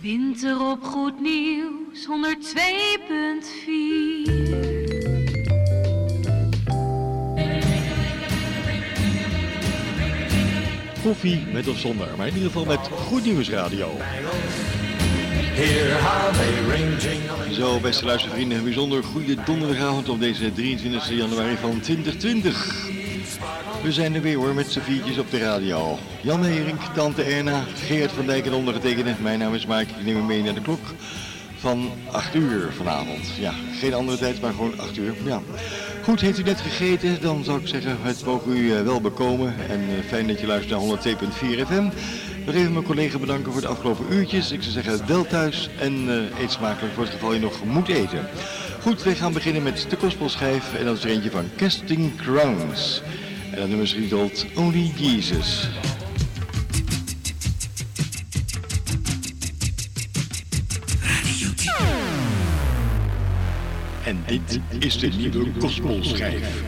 Winter op Goed Nieuws 102.4. Koffie met of zonder, maar in ieder geval met Goed Nieuws Radio. Zo, beste luistervrienden, een bijzonder goede donderdagavond op deze 23 januari van 2020. We zijn er weer hoor, met z'n op de radio. Jan Hering, Tante Erna, Geert van Dijk en ondergetekende. Mijn naam is Mike, ik neem u mee naar de klok van 8 uur vanavond. Ja, geen andere tijd, maar gewoon 8 uur. Ja. Goed, heeft u net gegeten, dan zou ik zeggen, het mogen u eh, wel bekomen. En eh, fijn dat je luistert naar 102.4 FM. Nog even mijn collega bedanken voor de afgelopen uurtjes. Ik zou zeggen, wel thuis en eh, eet smakelijk voor het geval je nog moet eten. Goed, wij gaan beginnen met de gospelschijf en dat is er eentje van Casting Crowns. En dat nummer is getiteld Only Jesus. En dit is de nieuwe gospelschijf.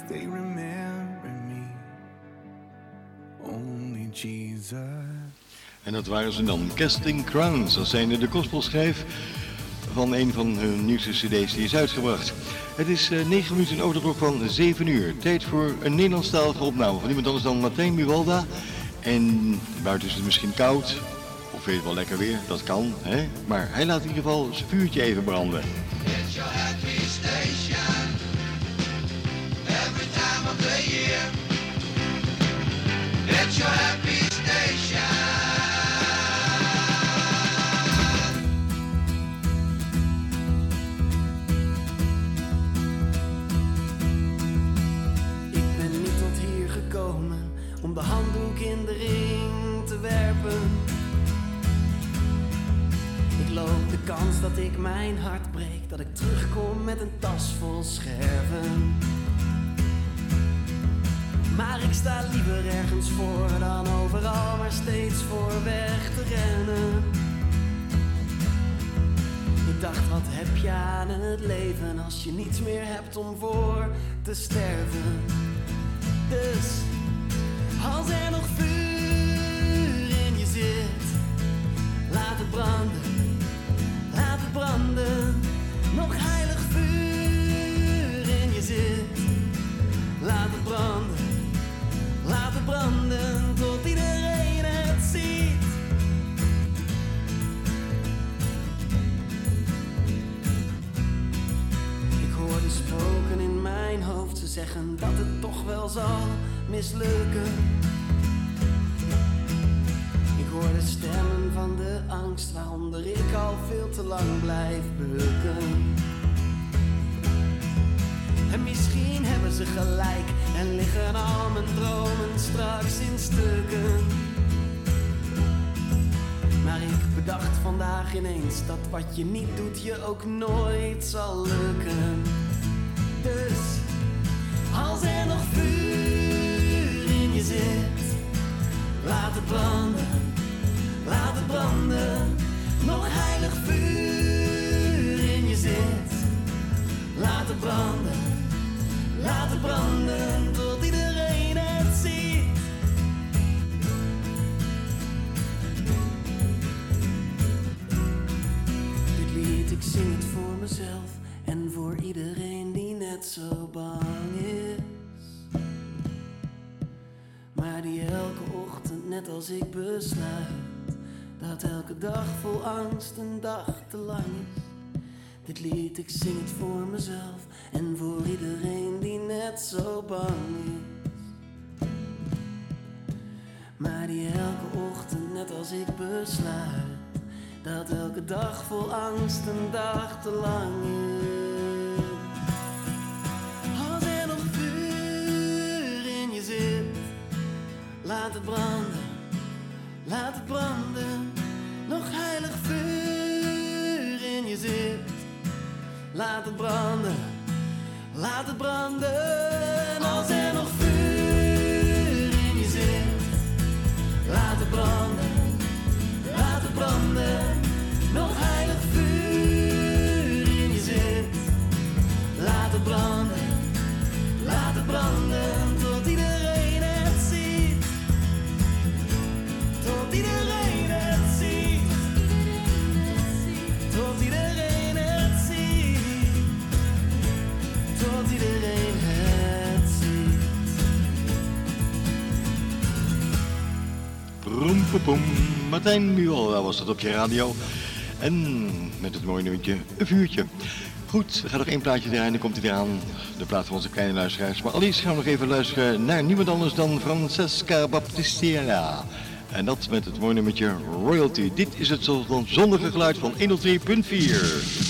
If they remember me. Only Jesus. En dat waren ze dan, Casting Crowns. Dat zijn de gospelschijf van een van hun nieuwste cd's die is uitgebracht. Het is uh, 9 minuten over de klok van 7 uur. Tijd voor een Nederlandstalige opname van iemand anders dan Martijn Buwalda. En buiten is het misschien koud, of weet je wel lekker weer, dat kan. Hè? Maar hij laat in ieder geval zijn vuurtje even branden. Dat ik mijn hart breek, dat ik terugkom met een tas vol scherven. Maar ik sta liever ergens voor dan overal maar steeds voor weg te rennen. Ik dacht, wat heb je aan het leven als je niets meer hebt om voor te sterven? Dus als er nog vuur in je zit, laat het branden, laat het branden. Nog heilig vuur in je zit, laat het branden, laat het branden tot iedereen het ziet. Ik hoor de spoken in mijn hoofd, ze zeggen dat het toch wel zal mislukken. Ik hoor de stemmen van de angst, waaronder ik al veel te lang blijf bukken. En misschien hebben ze gelijk en liggen al mijn dromen in stukken. Maar ik bedacht vandaag ineens dat wat je niet doet je ook nooit zal lukken. Dus als er nog vuur in je zit, laat het branden, laat het branden. Nog heilig vuur in je zit, laat het branden, laat het branden mezelf en voor iedereen die net zo bang is. Maar die elke ochtend, net als ik, besluit dat elke dag vol angst een dag te lang is. Dit lied, ik zing het voor mezelf en voor iedereen die net zo bang is. Maar die elke ochtend, net als ik, besluit dat elke dag vol angst een dag te lang is. Als er nog vuur in je zit, laat het branden, laat het branden. Nog heilig vuur in je zit, laat het branden, laat het branden. Roempoepom. Martijn Buwalda was dat op je radio. En met het mooie nummertje een vuurtje. Goed, we gaan nog één plaatje draaien, dan komt hij eraan. De plaat van onze kleine luisteraars. Maar allereerst gaan we nog even luisteren naar niemand anders dan Francesca Baptistera. En dat met het mooie nummertje Royalty. Dit is het zondige geluid van 103.4.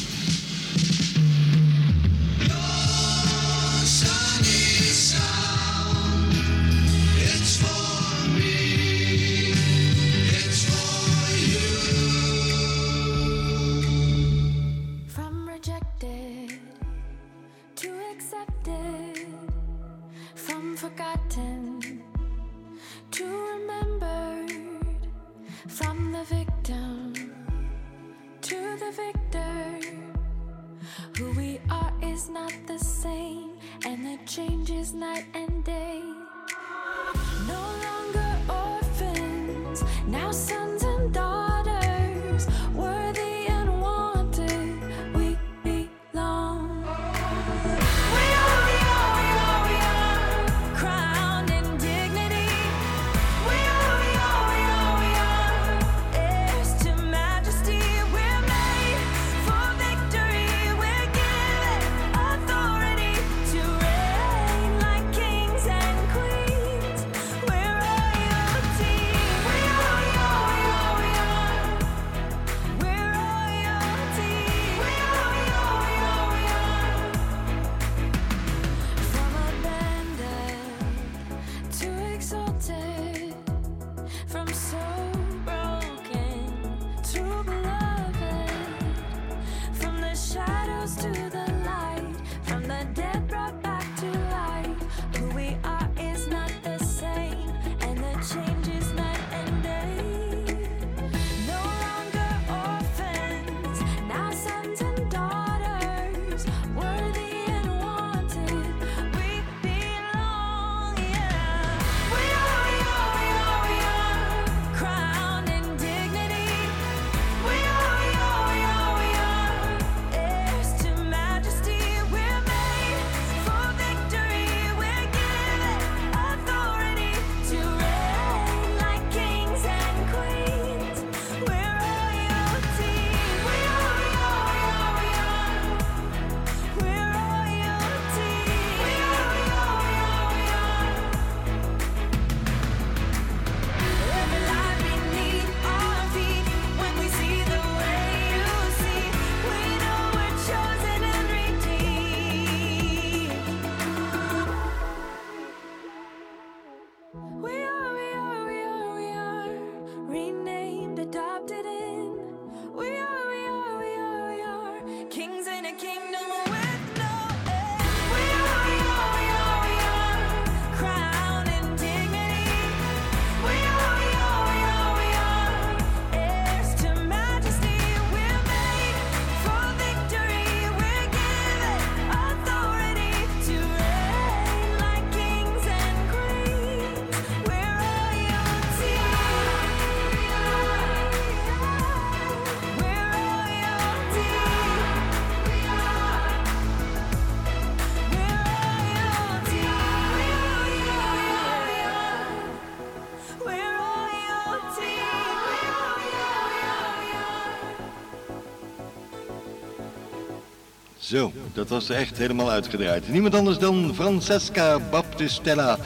Zo, dat was echt helemaal uitgedraaid. Niemand anders dan Francesca Baptistella.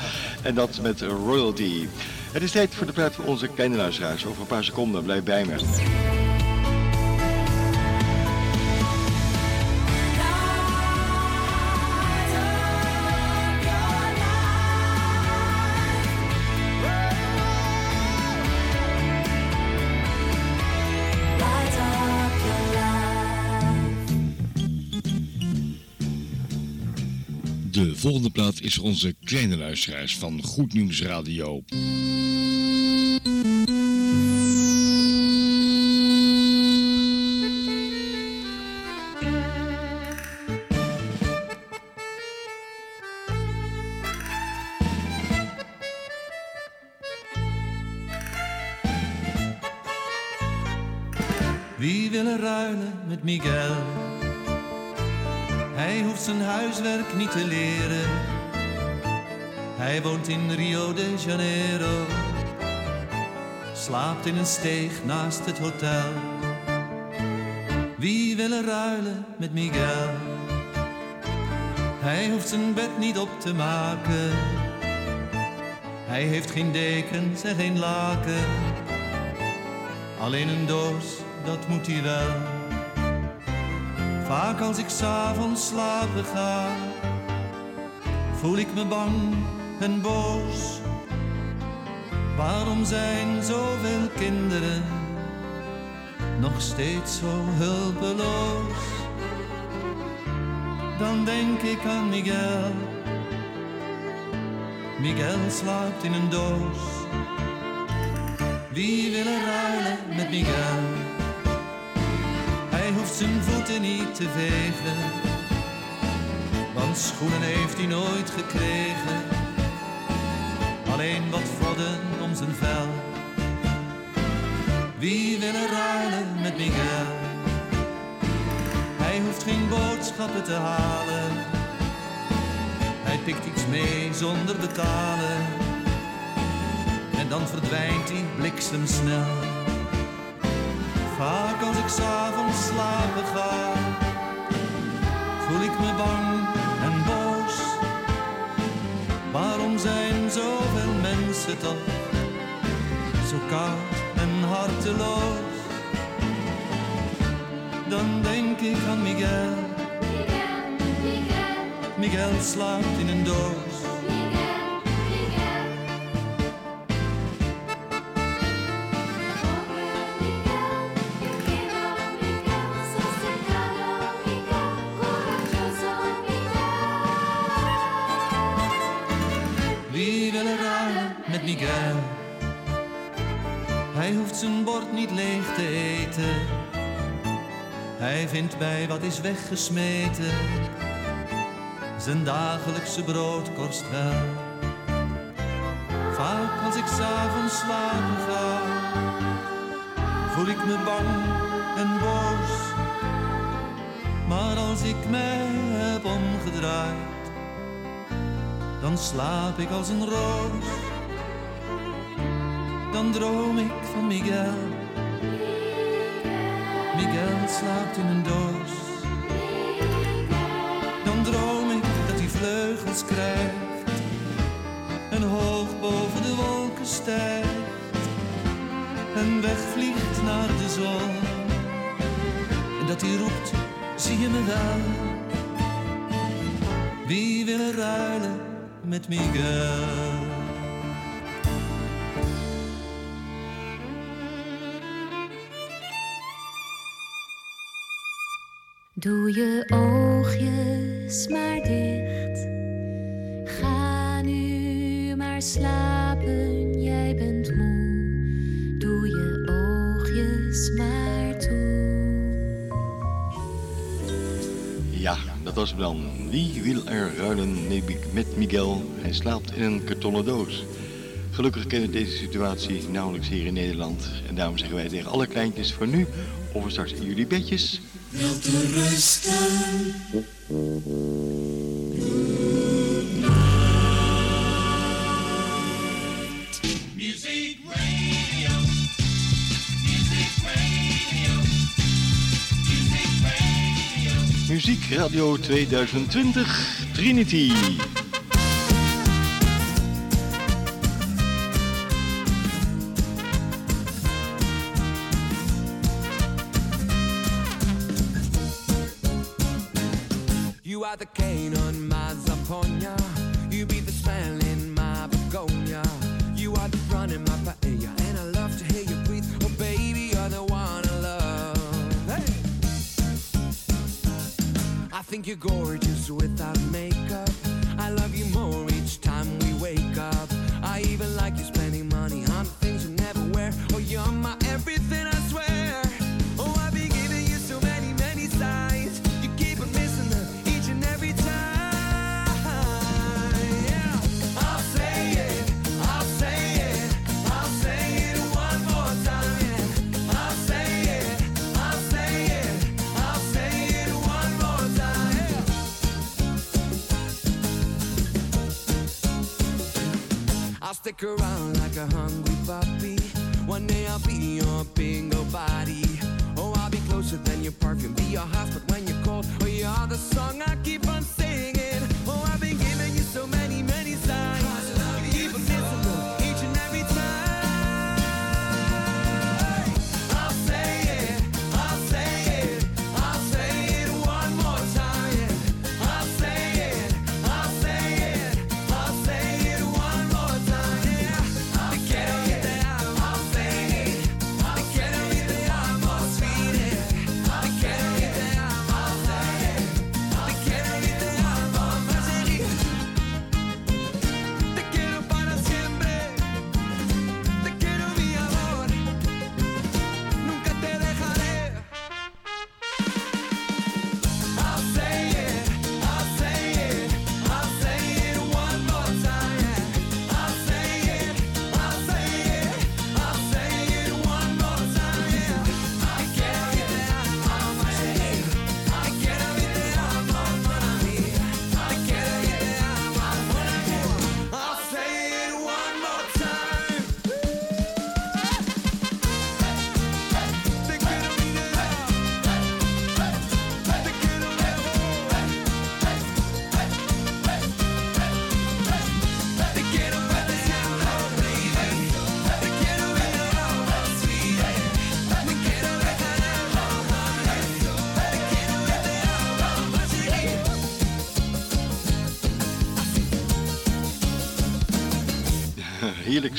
En dat met royalty. Het is tijd voor de praat voor onze kleine. Over een paar seconden, blijf bij me. volgende plaat is voor onze kleine luisteraars van Goed Nieuws Radio. Wie er ruilen met Miguel? Hij hoeft zijn huiswerk niet te leren. Hij woont in Rio de Janeiro. Slaapt in een steeg naast het hotel. Wie wil er ruilen met Miguel? Hij hoeft zijn bed niet op te maken. Hij heeft geen dekens en geen laken. Alleen een doos, dat moet hij wel. Vaak als ik s'avonds slapen ga, voel ik me bang en boos. Waarom zijn zoveel kinderen nog steeds zo hulpeloos? Dan denk ik aan Miguel. Miguel slaapt in een doos. Wie wil er ruilen met Miguel? zijn voeten niet te vegen, want schoenen heeft hij nooit gekregen. Alleen wat vodden om zijn vel. Wie wil er ruilen met Miguel? Hij hoeft geen boodschappen te halen. Hij pikt iets mee zonder betalen. En dan verdwijnt hij bliksemsnel. Vaak als ik s'avonds slapen ga, voel ik me bang en boos. Waarom zijn zoveel mensen toch zo koud en harteloos? Dan denk ik aan Miguel. Miguel slaapt in een doos. Vindt bij wat is weggesmeten zijn dagelijkse broodkorst wel. Vaak als ik s'avonds slapen ga, voel ik me bang en boos. Maar als ik mij heb omgedraaid, dan slaap ik als een roos. Dan droom ik van Miguel. Slaapt in een doos. Dan droom ik dat hij vleugels krijgt en hoog boven de wolken stijgt en wegvliegt naar de zon. En dat hij roept, zie je me wel? Wie wil ruilen met Miguel? Doe je oogjes maar dicht. Ga nu maar slapen, jij bent moe. Doe je oogjes maar toe. Ja, dat was hem dan. Wie wil er ruilen met Miguel? Hij slaapt in een kartonnen doos. Gelukkig kennen we deze situatie nauwelijks hier in Nederland. En daarom zeggen wij tegen alle kleintjes voor nu, of straks in jullie bedjes. Wel te rusten. Music Radio. Music Radio. Music Radio. Muziek Radio 2020, Trinity. you're I'll stick around like a hungry puppy. One day I'll be your bingo body. Oh, I'll be closer than your perfume. Be your husband when you're cold. Oh, you're the song I keep on singing.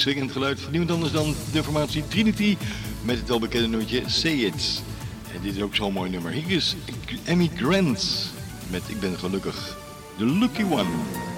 heerlijk het geluid van niemand anders dan de formatie Trinity met het welbekende nootje Say It. En dit is ook zo'n mooi nummer. Hier is Emmy Grant met Ik ben gelukkig. The Lucky One.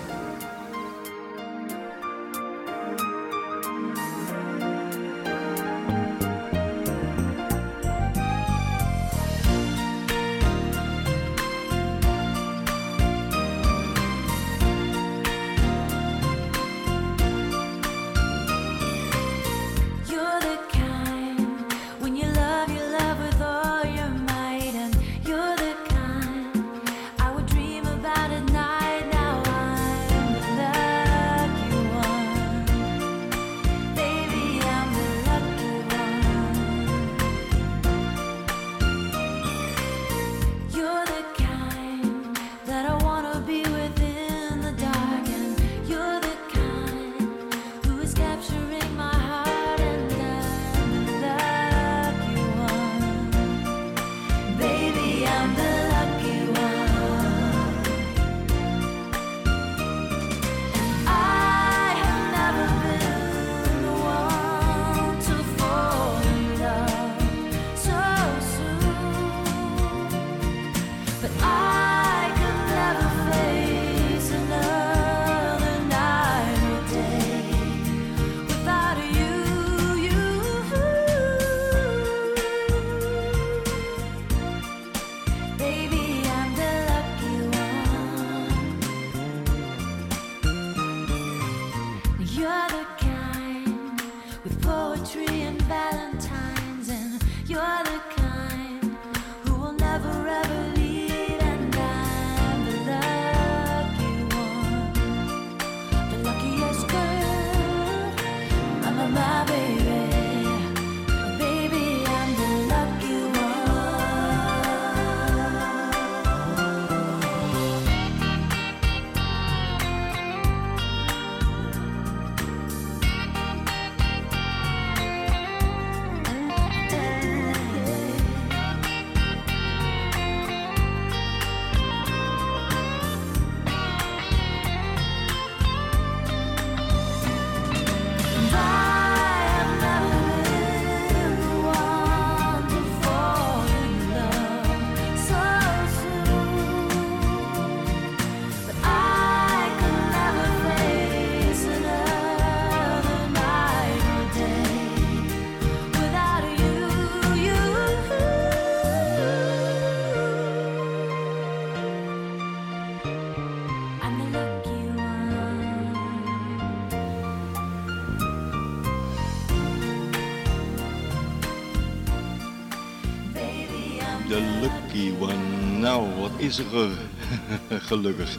is er eh, gelukkig.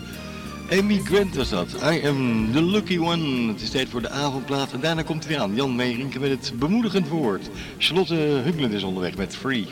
Amy Grant was dat. I am the lucky one. Het is tijd voor de avondplaat en daarna komt hij aan. Jan Meerinken met het bemoedigend woord. Charlotte Huglen is onderweg met Free.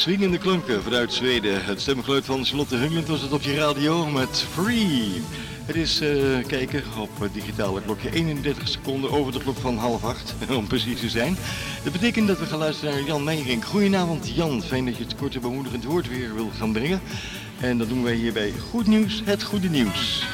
Swingende klanken vanuit Zweden. Het stemgeluid van Charlotte Hunglund was het op je radio met Free. Het is eh, kijken op het digitale klokje 31 seconden over de klok van half acht, om precies te zijn. Dat betekent dat we gaan luisteren naar Jan Meijering. Goedenavond Jan, fijn dat je het korte bemoedigend woord weer wil gaan brengen. En dat doen wij hier bij Goed Nieuws, het goede nieuws.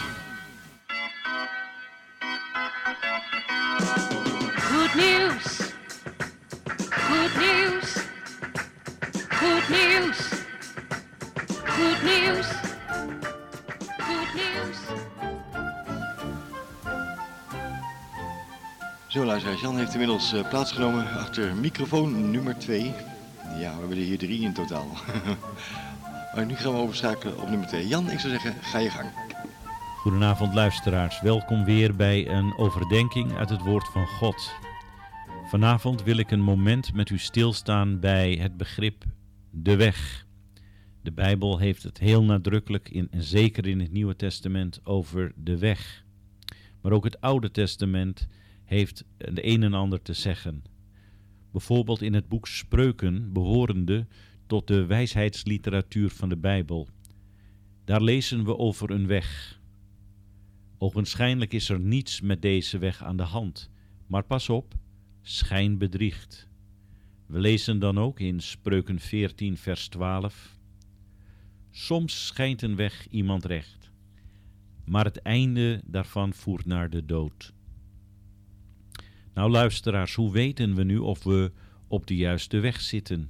Zo Jan heeft inmiddels eh, plaatsgenomen achter microfoon nummer 2. Ja, we hebben er hier drie in totaal. maar nu gaan we overschakelen op nummer 2. Jan, ik zou zeggen, ga je gang. Goedenavond luisteraars, welkom weer bij een overdenking uit het woord van God. Vanavond wil ik een moment met u stilstaan bij het begrip de weg. De Bijbel heeft het heel nadrukkelijk, in, en zeker in het Nieuwe Testament, over de weg. Maar ook het Oude Testament heeft de een en ander te zeggen. Bijvoorbeeld in het boek Spreuken, behorende tot de wijsheidsliteratuur van de Bijbel. Daar lezen we over een weg. Ogenschijnlijk is er niets met deze weg aan de hand, maar pas op, schijn bedriegt. We lezen dan ook in Spreuken 14, vers 12. Soms schijnt een weg iemand recht, maar het einde daarvan voert naar de dood. Nou luisteraars, hoe weten we nu of we op de juiste weg zitten?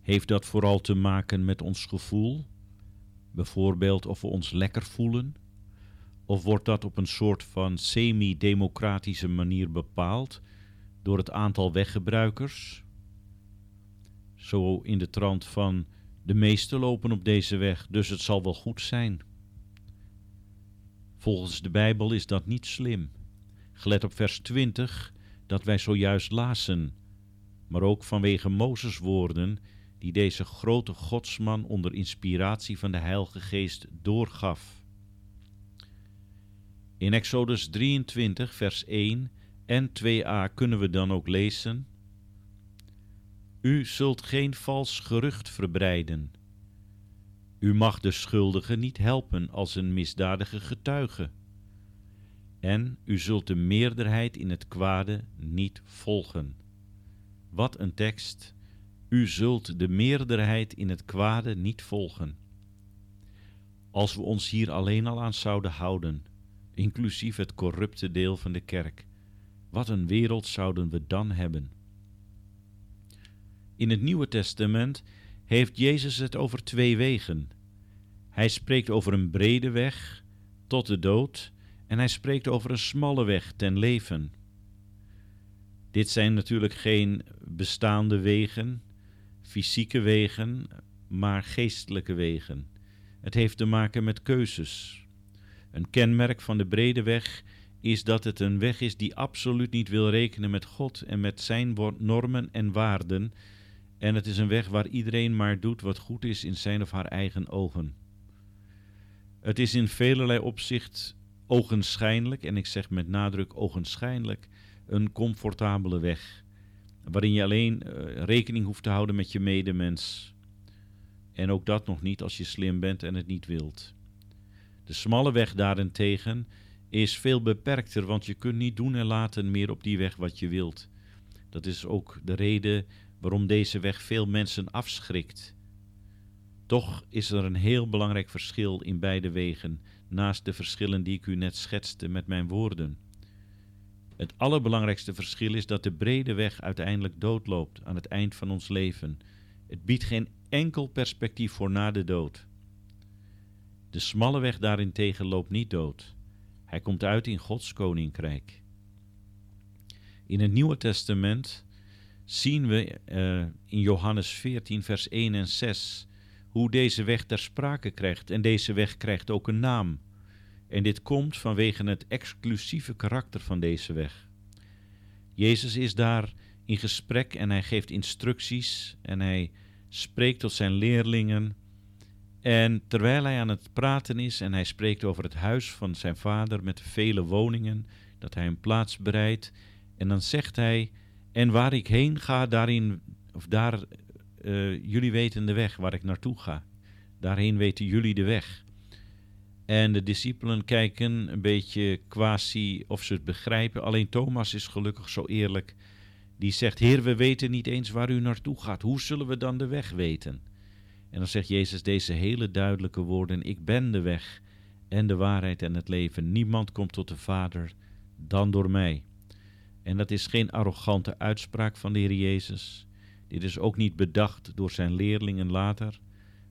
Heeft dat vooral te maken met ons gevoel? Bijvoorbeeld of we ons lekker voelen? Of wordt dat op een soort van semi-democratische manier bepaald door het aantal weggebruikers? Zo in de trant van de meesten lopen op deze weg, dus het zal wel goed zijn. Volgens de Bijbel is dat niet slim. Gelet op vers 20 dat wij zojuist lazen, maar ook vanwege Mozes woorden die deze grote godsman onder inspiratie van de Heilige Geest doorgaf. In Exodus 23, vers 1 en 2a kunnen we dan ook lezen: U zult geen vals gerucht verbreiden. U mag de schuldige niet helpen als een misdadige getuige. En u zult de meerderheid in het kwade niet volgen. Wat een tekst! U zult de meerderheid in het kwade niet volgen. Als we ons hier alleen al aan zouden houden, inclusief het corrupte deel van de kerk, wat een wereld zouden we dan hebben? In het Nieuwe Testament heeft Jezus het over twee wegen. Hij spreekt over een brede weg tot de dood en hij spreekt over een smalle weg ten leven. Dit zijn natuurlijk geen bestaande wegen, fysieke wegen, maar geestelijke wegen. Het heeft te maken met keuzes. Een kenmerk van de brede weg is dat het een weg is die absoluut niet wil rekenen met God en met zijn normen en waarden. En het is een weg waar iedereen maar doet wat goed is in zijn of haar eigen ogen. Het is in velelei opzicht ogenschijnlijk, en ik zeg met nadruk ogenschijnlijk, een comfortabele weg. waarin je alleen eh, rekening hoeft te houden met je medemens. En ook dat nog niet als je slim bent en het niet wilt. De smalle weg daarentegen is veel beperkter, want je kunt niet doen en laten meer op die weg wat je wilt. Dat is ook de reden waarom deze weg veel mensen afschrikt. Toch is er een heel belangrijk verschil in beide wegen, naast de verschillen die ik u net schetste met mijn woorden. Het allerbelangrijkste verschil is dat de brede weg uiteindelijk doodloopt aan het eind van ons leven. Het biedt geen enkel perspectief voor na de dood. De smalle weg daarentegen loopt niet dood. Hij komt uit in Gods koninkrijk. In het Nieuwe Testament zien we eh, in Johannes 14, vers 1 en 6 hoe deze weg ter sprake krijgt. En deze weg krijgt ook een naam. En dit komt vanwege het exclusieve karakter van deze weg. Jezus is daar in gesprek en hij geeft instructies en hij spreekt tot zijn leerlingen. En terwijl hij aan het praten is en hij spreekt over het huis van zijn vader met vele woningen, dat hij een plaats bereidt, en dan zegt hij: En waar ik heen ga, daarin, of daar, eh, jullie weten de weg waar ik naartoe ga. Daarheen weten jullie de weg. En de discipelen kijken een beetje quasi of ze het begrijpen. Alleen Thomas is gelukkig zo eerlijk. Die zegt: Heer, we weten niet eens waar u naartoe gaat. Hoe zullen we dan de weg weten? En dan zegt Jezus deze hele duidelijke woorden: Ik ben de weg en de waarheid en het leven. Niemand komt tot de Vader dan door mij. En dat is geen arrogante uitspraak van de Heer Jezus. Dit is ook niet bedacht door zijn leerlingen later,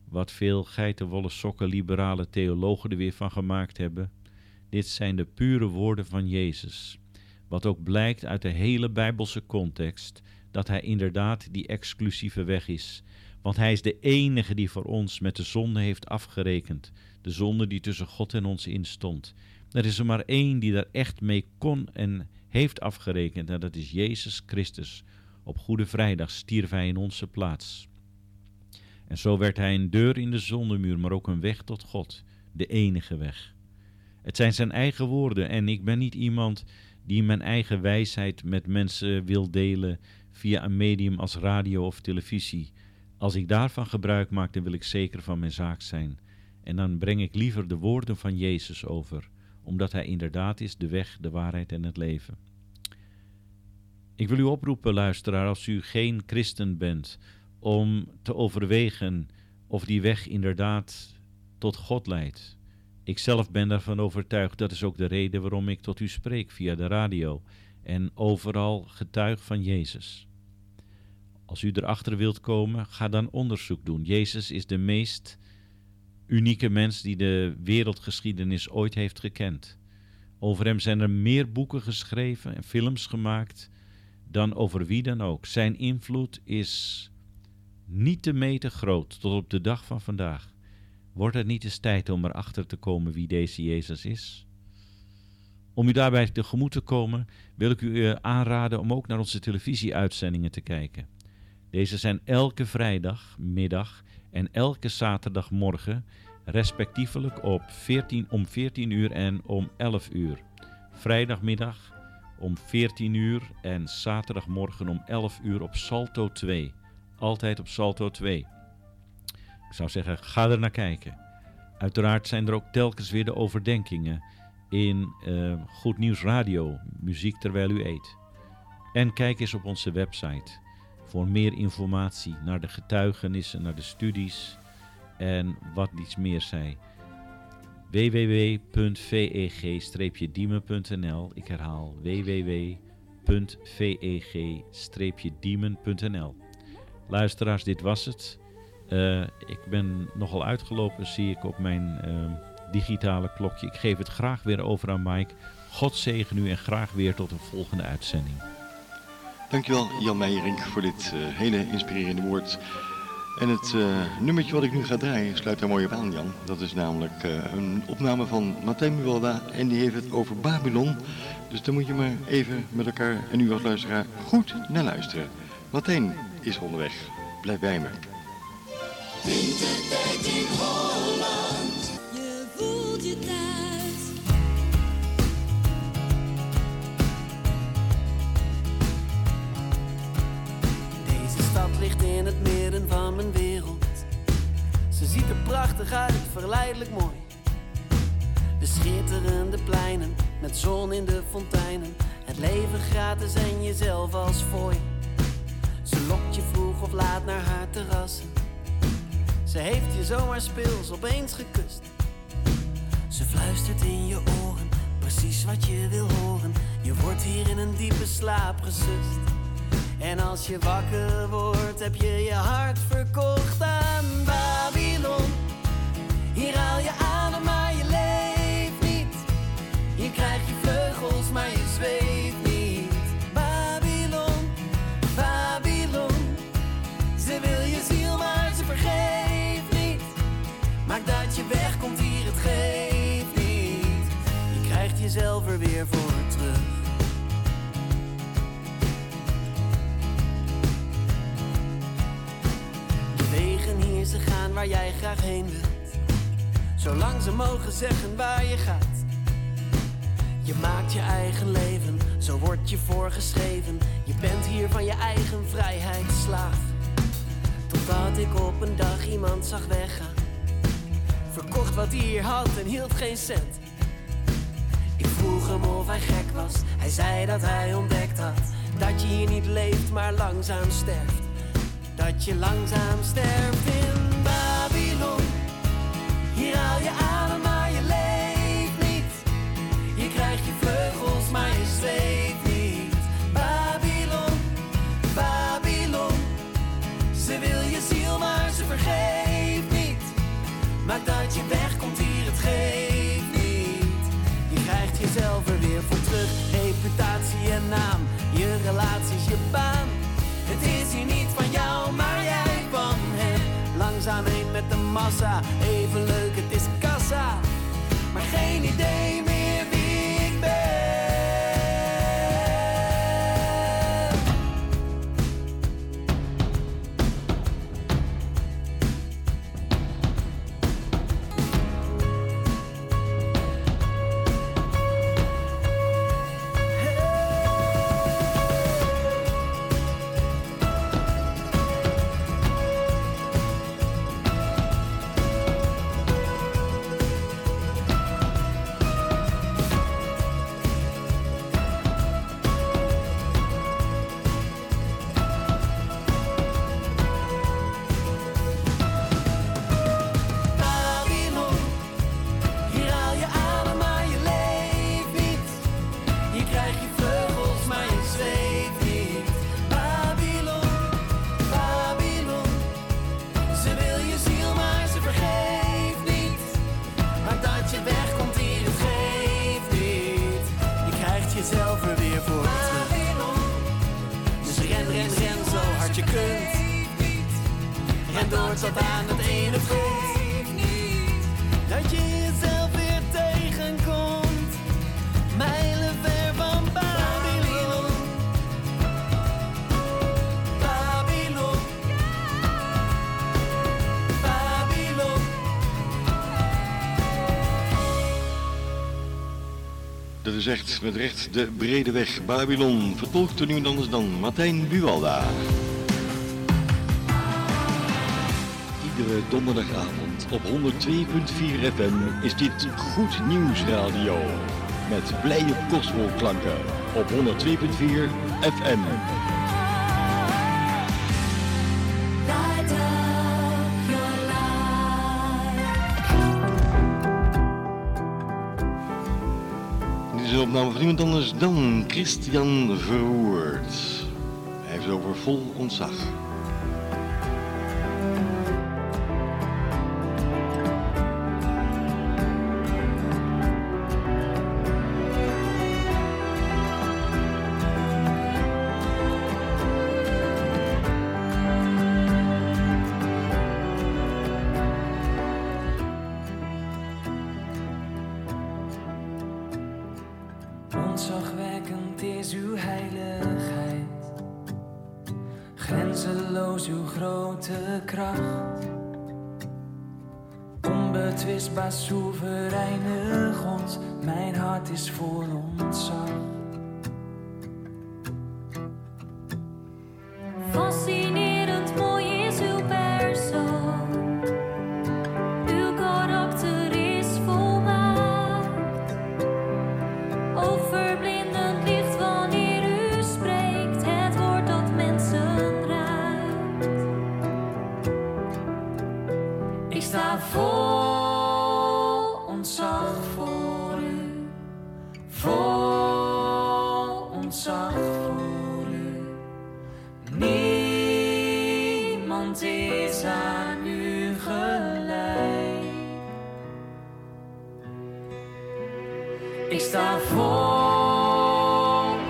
wat veel geitenwolle sokken liberale theologen er weer van gemaakt hebben. Dit zijn de pure woorden van Jezus. Wat ook blijkt uit de hele Bijbelse context, dat hij inderdaad die exclusieve weg is. Want hij is de enige die voor ons met de zonde heeft afgerekend. De zonde die tussen God en ons instond. Er is er maar één die daar echt mee kon en heeft afgerekend. En dat is Jezus Christus. Op Goede Vrijdag stierf hij in onze plaats. En zo werd hij een deur in de zondemuur, maar ook een weg tot God. De enige weg. Het zijn zijn eigen woorden en ik ben niet iemand die mijn eigen wijsheid met mensen wil delen via een medium als radio of televisie. Als ik daarvan gebruik maak, dan wil ik zeker van mijn zaak zijn. En dan breng ik liever de woorden van Jezus over, omdat Hij inderdaad is de weg, de waarheid en het leven. Ik wil u oproepen, luisteraar, als u geen christen bent, om te overwegen of die weg inderdaad tot God leidt. Ik zelf ben daarvan overtuigd, dat is ook de reden waarom ik tot u spreek via de radio en overal getuig van Jezus. Als u erachter wilt komen, ga dan onderzoek doen. Jezus is de meest unieke mens die de wereldgeschiedenis ooit heeft gekend. Over hem zijn er meer boeken geschreven en films gemaakt dan over wie dan ook. Zijn invloed is niet te meten groot tot op de dag van vandaag. Wordt het niet eens tijd om erachter te komen wie deze Jezus is? Om u daarbij tegemoet te komen, wil ik u aanraden om ook naar onze televisieuitzendingen te kijken. Deze zijn elke vrijdagmiddag en elke zaterdagmorgen, respectievelijk op 14, om 14 uur en om 11 uur. Vrijdagmiddag om 14 uur en zaterdagmorgen om 11 uur op Salto 2. Altijd op Salto 2. Ik zou zeggen, ga er naar kijken. Uiteraard zijn er ook telkens weer de overdenkingen in uh, Goed Nieuws Radio, muziek terwijl u eet. En kijk eens op onze website voor meer informatie naar de getuigenissen, naar de studies en wat iets meer zij. www.veg-diemen.nl Ik herhaal www.veg-diemen.nl Luisteraars, dit was het. Uh, ik ben nogal uitgelopen, zie ik op mijn uh, digitale klokje. Ik geef het graag weer over aan Mike. God zegen u en graag weer tot een volgende uitzending. Dankjewel Jan Meijerink voor dit uh, hele inspirerende woord. En het uh, nummertje wat ik nu ga draaien sluit daar mooi op aan Jan. Dat is namelijk uh, een opname van Martijn Muwalda en die heeft het over Babylon. Dus daar moet je maar even met elkaar en u als luisteraar goed naar luisteren. Martijn is onderweg. Blijf bij me. In het midden van mijn wereld. Ze ziet er prachtig uit, verleidelijk mooi. De schitterende pleinen, met zon in de fonteinen. Het leven gratis en jezelf als fooi. Ze lokt je vroeg of laat naar haar terrassen. Ze heeft je zomaar speels opeens gekust. Ze fluistert in je oren, precies wat je wil horen. Je wordt hier in een diepe slaap gesust. En als je wakker wordt, heb je je hart verkocht aan Babylon. Hier haal je adem, maar je leeft niet. Hier krijg je vleugels, maar je zweeft niet. Babylon, Babylon. Ze wil je ziel, maar ze vergeeft niet. Maak dat je wegkomt hier, het geeft niet. Je krijgt jezelf er weer voor terug. Wegen hier, ze gaan waar jij graag heen wilt. Zolang ze mogen zeggen waar je gaat. Je maakt je eigen leven, zo wordt je voorgeschreven. Je bent hier van je eigen vrijheid slaaf. Totdat ik op een dag iemand zag weggaan. Verkocht wat hij hier had en hield geen cent. Ik vroeg hem of hij gek was. Hij zei dat hij ontdekt had dat je hier niet leeft, maar langzaam sterft. Dat je langzaam sterft in Babylon. Hier haal je adem, maar je leeft niet. Hier krijg je vleugels, maar je zweeft niet. Babylon, Babylon. Ze wil je ziel, maar ze vergeeft niet. Maak dat je wegkomt hier, het geeft niet. Je krijgt jezelf er weer voor terug. Reputatie en naam, je relaties, je baan. Het is hier niet van jou, maar jij van hem. Langzaam heen met de massa, even leuk, het Echt met recht de brede weg Babylon. Vertolkt door niemand anders dan Martijn Buwalda. Iedere donderdagavond op 102.4 FM is dit Goed Nieuws Radio. Met blije gospelklanken op 102.4 FM. Opname van niemand anders dan Christian Verwoerd. Hij heeft het over vol ontzag.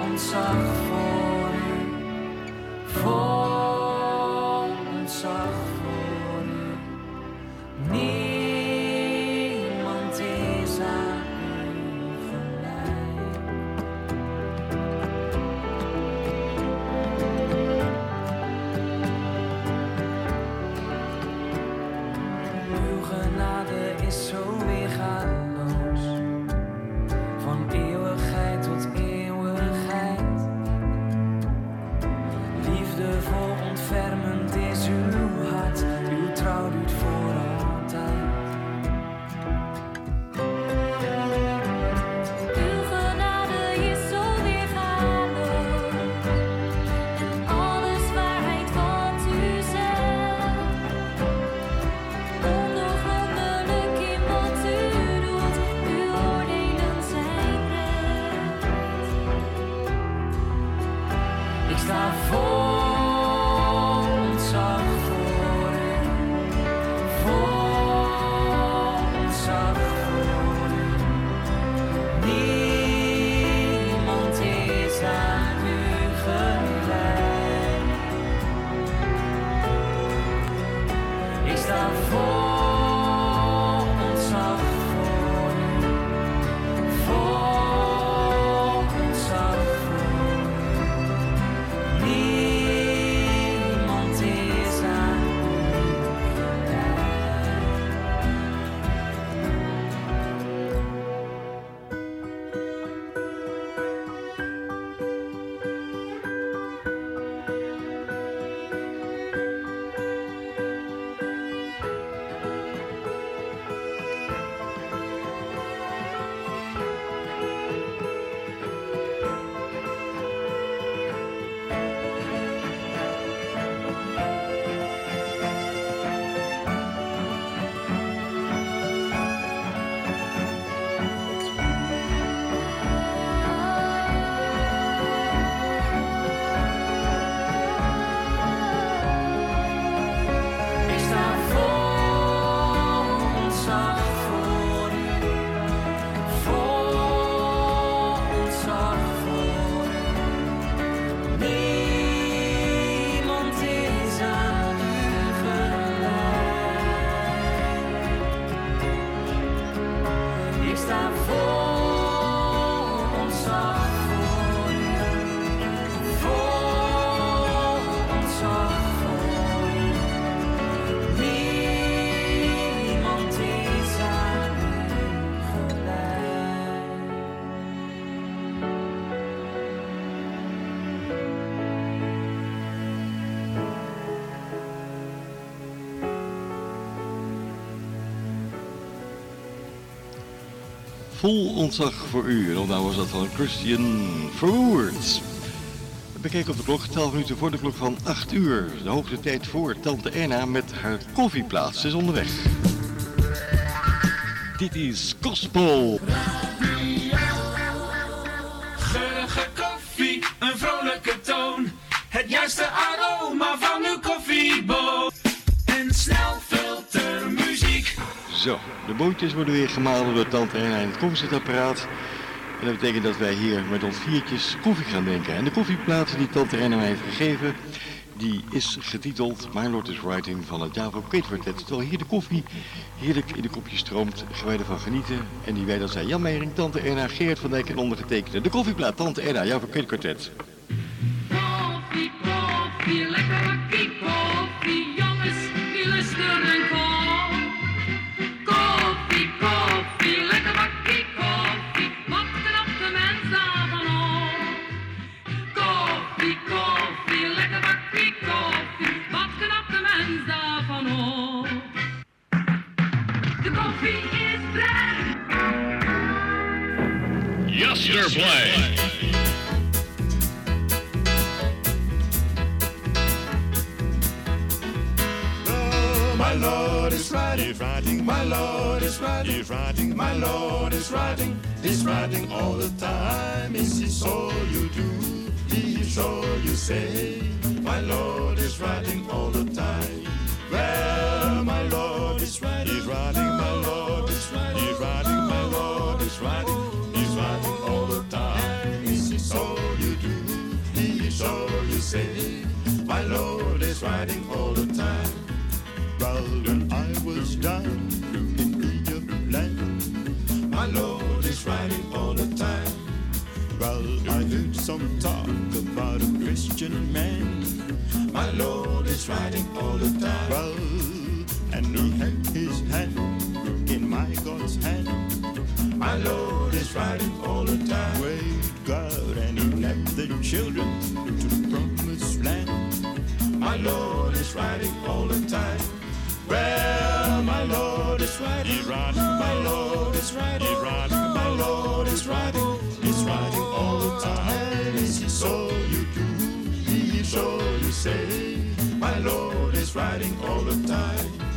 Ik sta Vol ontzag voor u. En opnieuw was dat van Christian Verwoerd. We op de klok, 12 minuten voor de klok van 8 uur. De hoogste tijd voor Tante Erna met haar koffieplaats. Is onderweg. Dit is Gospel. Bootjes worden weer gemalen door Tante Erna in het koffiezetapparaat. En dat betekent dat wij hier met ons viertjes koffie gaan drinken. En de koffieplaat die Tante Erna mij heeft gegeven, die is getiteld My Lord is Writing van het Java Quartet. Terwijl hier de koffie heerlijk in de kopjes stroomt, gaan wij ervan genieten. En die wij dat zijn Jan Meijering, Tante Erna, Geert van Dijk en ondergetekende. De koffieplaat, Tante Erna, Java Kate Quartet. Yesterplay. My Lord is riding, he's riding, my Lord is riding, he's riding, my Lord is riding, he's riding all the time. Is this all you do? Is all you say? My Lord is riding all the time. Well, my Lord is riding, he's riding, my Lord is riding, he's riding, my Lord is riding, My Lord is riding all the time. Well, when I was down in Egypt land, my Lord is riding all the time. Well, I heard some talk about a Christian man. My Lord is riding all the time. Well, and he had his hand in my God's hand. My Lord is riding all the time. Wait, God, and he led the children to the promised land. My Lord is riding all the time. Well, my Lord is riding. He's riding. My Lord is riding. He's riding. My Lord is riding. He's riding all the time. He so you do? He so you say. My Lord is riding all the time.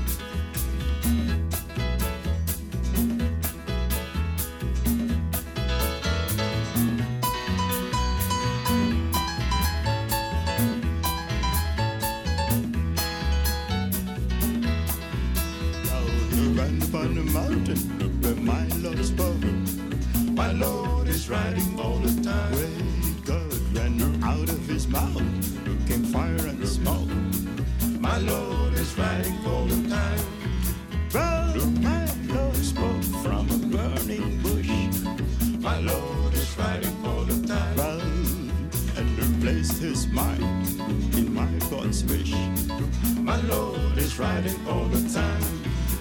My Lord is riding all the time. Wait, God ran out of his mouth came fire and smoke. My Lord is riding all the time. Well, my Lord spoke from a burning bush. My Lord is riding all the time. Well, and replaced his mind in my God's wish. My Lord is riding all the time.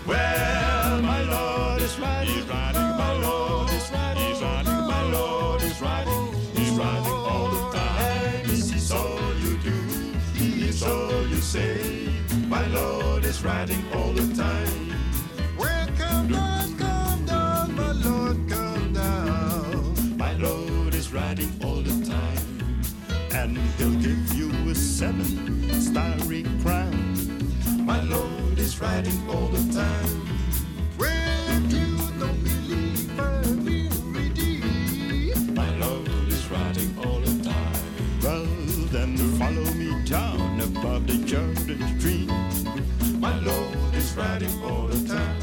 Well, my Lord is riding. He's riding. My Lord say. My Lord is riding all the time. Well, come down, come down, my Lord, come down. My Lord is riding all the time. And he'll give you a seven starry crown. My Lord is riding all the time. Lord is riding all the time.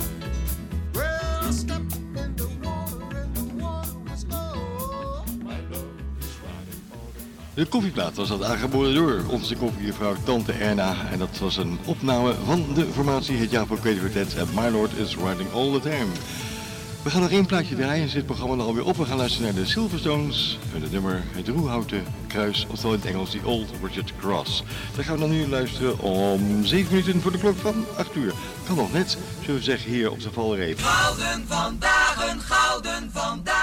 Well, step in the water and the water was low. My Lord is riding all the time. De koffieplaat was dat aangeboden door onze koffievrouw Tante Erna. En dat was een opname van de formatie Het Jaar voor Creativiteit en My Lord is Riding All The Time. We gaan nog één plaatje draaien en zit programma er alweer op. We gaan luisteren naar de Silverstones en het nummer Het Roehouten Kruis, oftewel in het Engels The Old Richard Cross. Daar gaan we dan nu luisteren om 7 minuten voor de klok van 8 uur. Kan nog net, zullen we zeggen, hier op de Valreep. Gouden vandaag, gouden vandaag,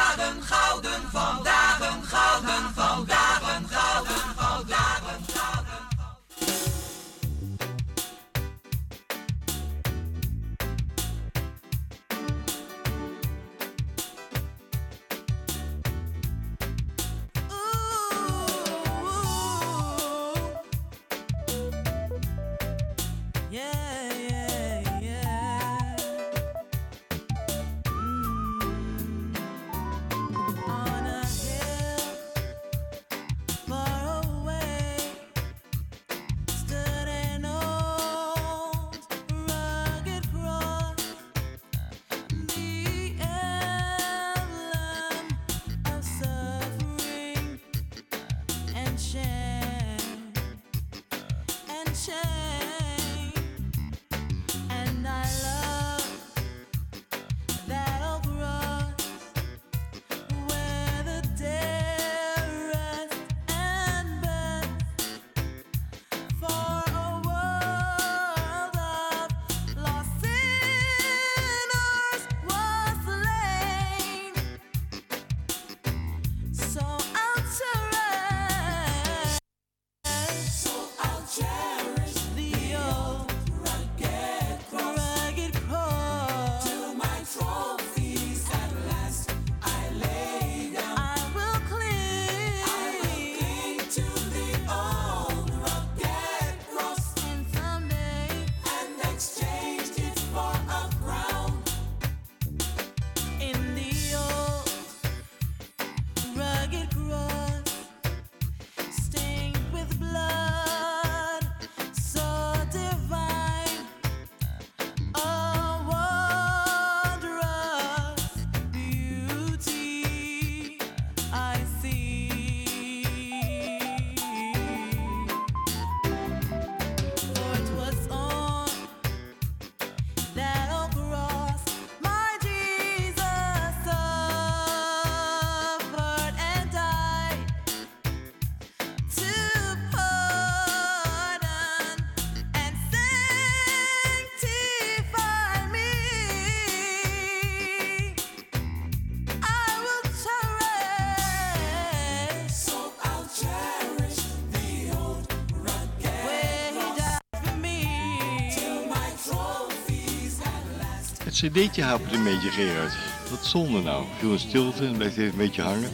cd'tje hapert een beetje, Gerard. Wat zonde nou. Viel een stilte en blijft even een beetje hangen.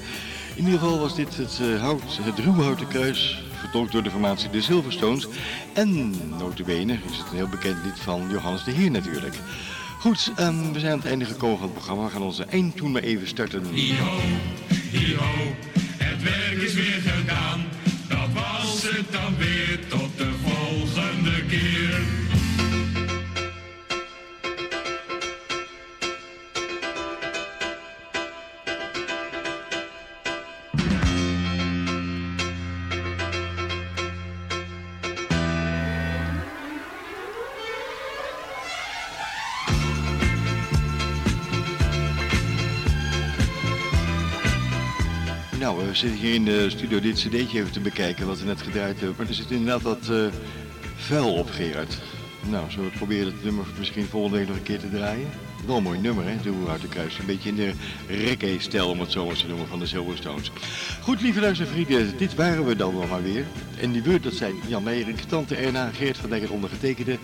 In ieder geval was dit het, eh, hout, het ruwhouten kruis, vertolkt door de formatie de Silverstones. En, notabene, is het een heel bekend lied van Johannes de Heer natuurlijk. Goed, ehm, we zijn aan het einde gekomen van het programma. We gaan onze eindtoon maar even starten. Het werk is weer gedaan. Dat was het dan weer, tot Zitten hier in de studio dit cd'tje even te bekijken wat we net gedraaid hebben. Maar er zit inderdaad wat eh, vuil op, Gerard. Nou, zullen we proberen het nummer misschien volgende week nog een keer te draaien? Wel een mooi nummer, hè, de Houten Kruis. Een beetje in de reggae-stijl, om het zo maar te noemen, van de Silverstones. Goed, lieve luistervrienden, dit waren we dan nog maar weer. En die beurt, dat zijn Jan Meijering, Tante Erna, Geert van Dijk, ondergetekende.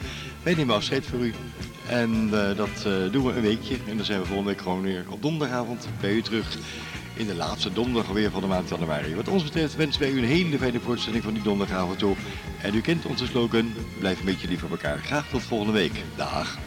Wij nemen afscheid voor u. En eh, dat eh, doen we een weekje. En dan zijn we volgende week gewoon weer op donderdagavond bij u terug in de laatste donderdag alweer van de maand januari. Wat ons betreft wensen wij u een hele fijne voortzetting van die donderdagavond toe. En u kent onze slogan, blijf een beetje lief voor elkaar. Graag tot volgende week. Dag.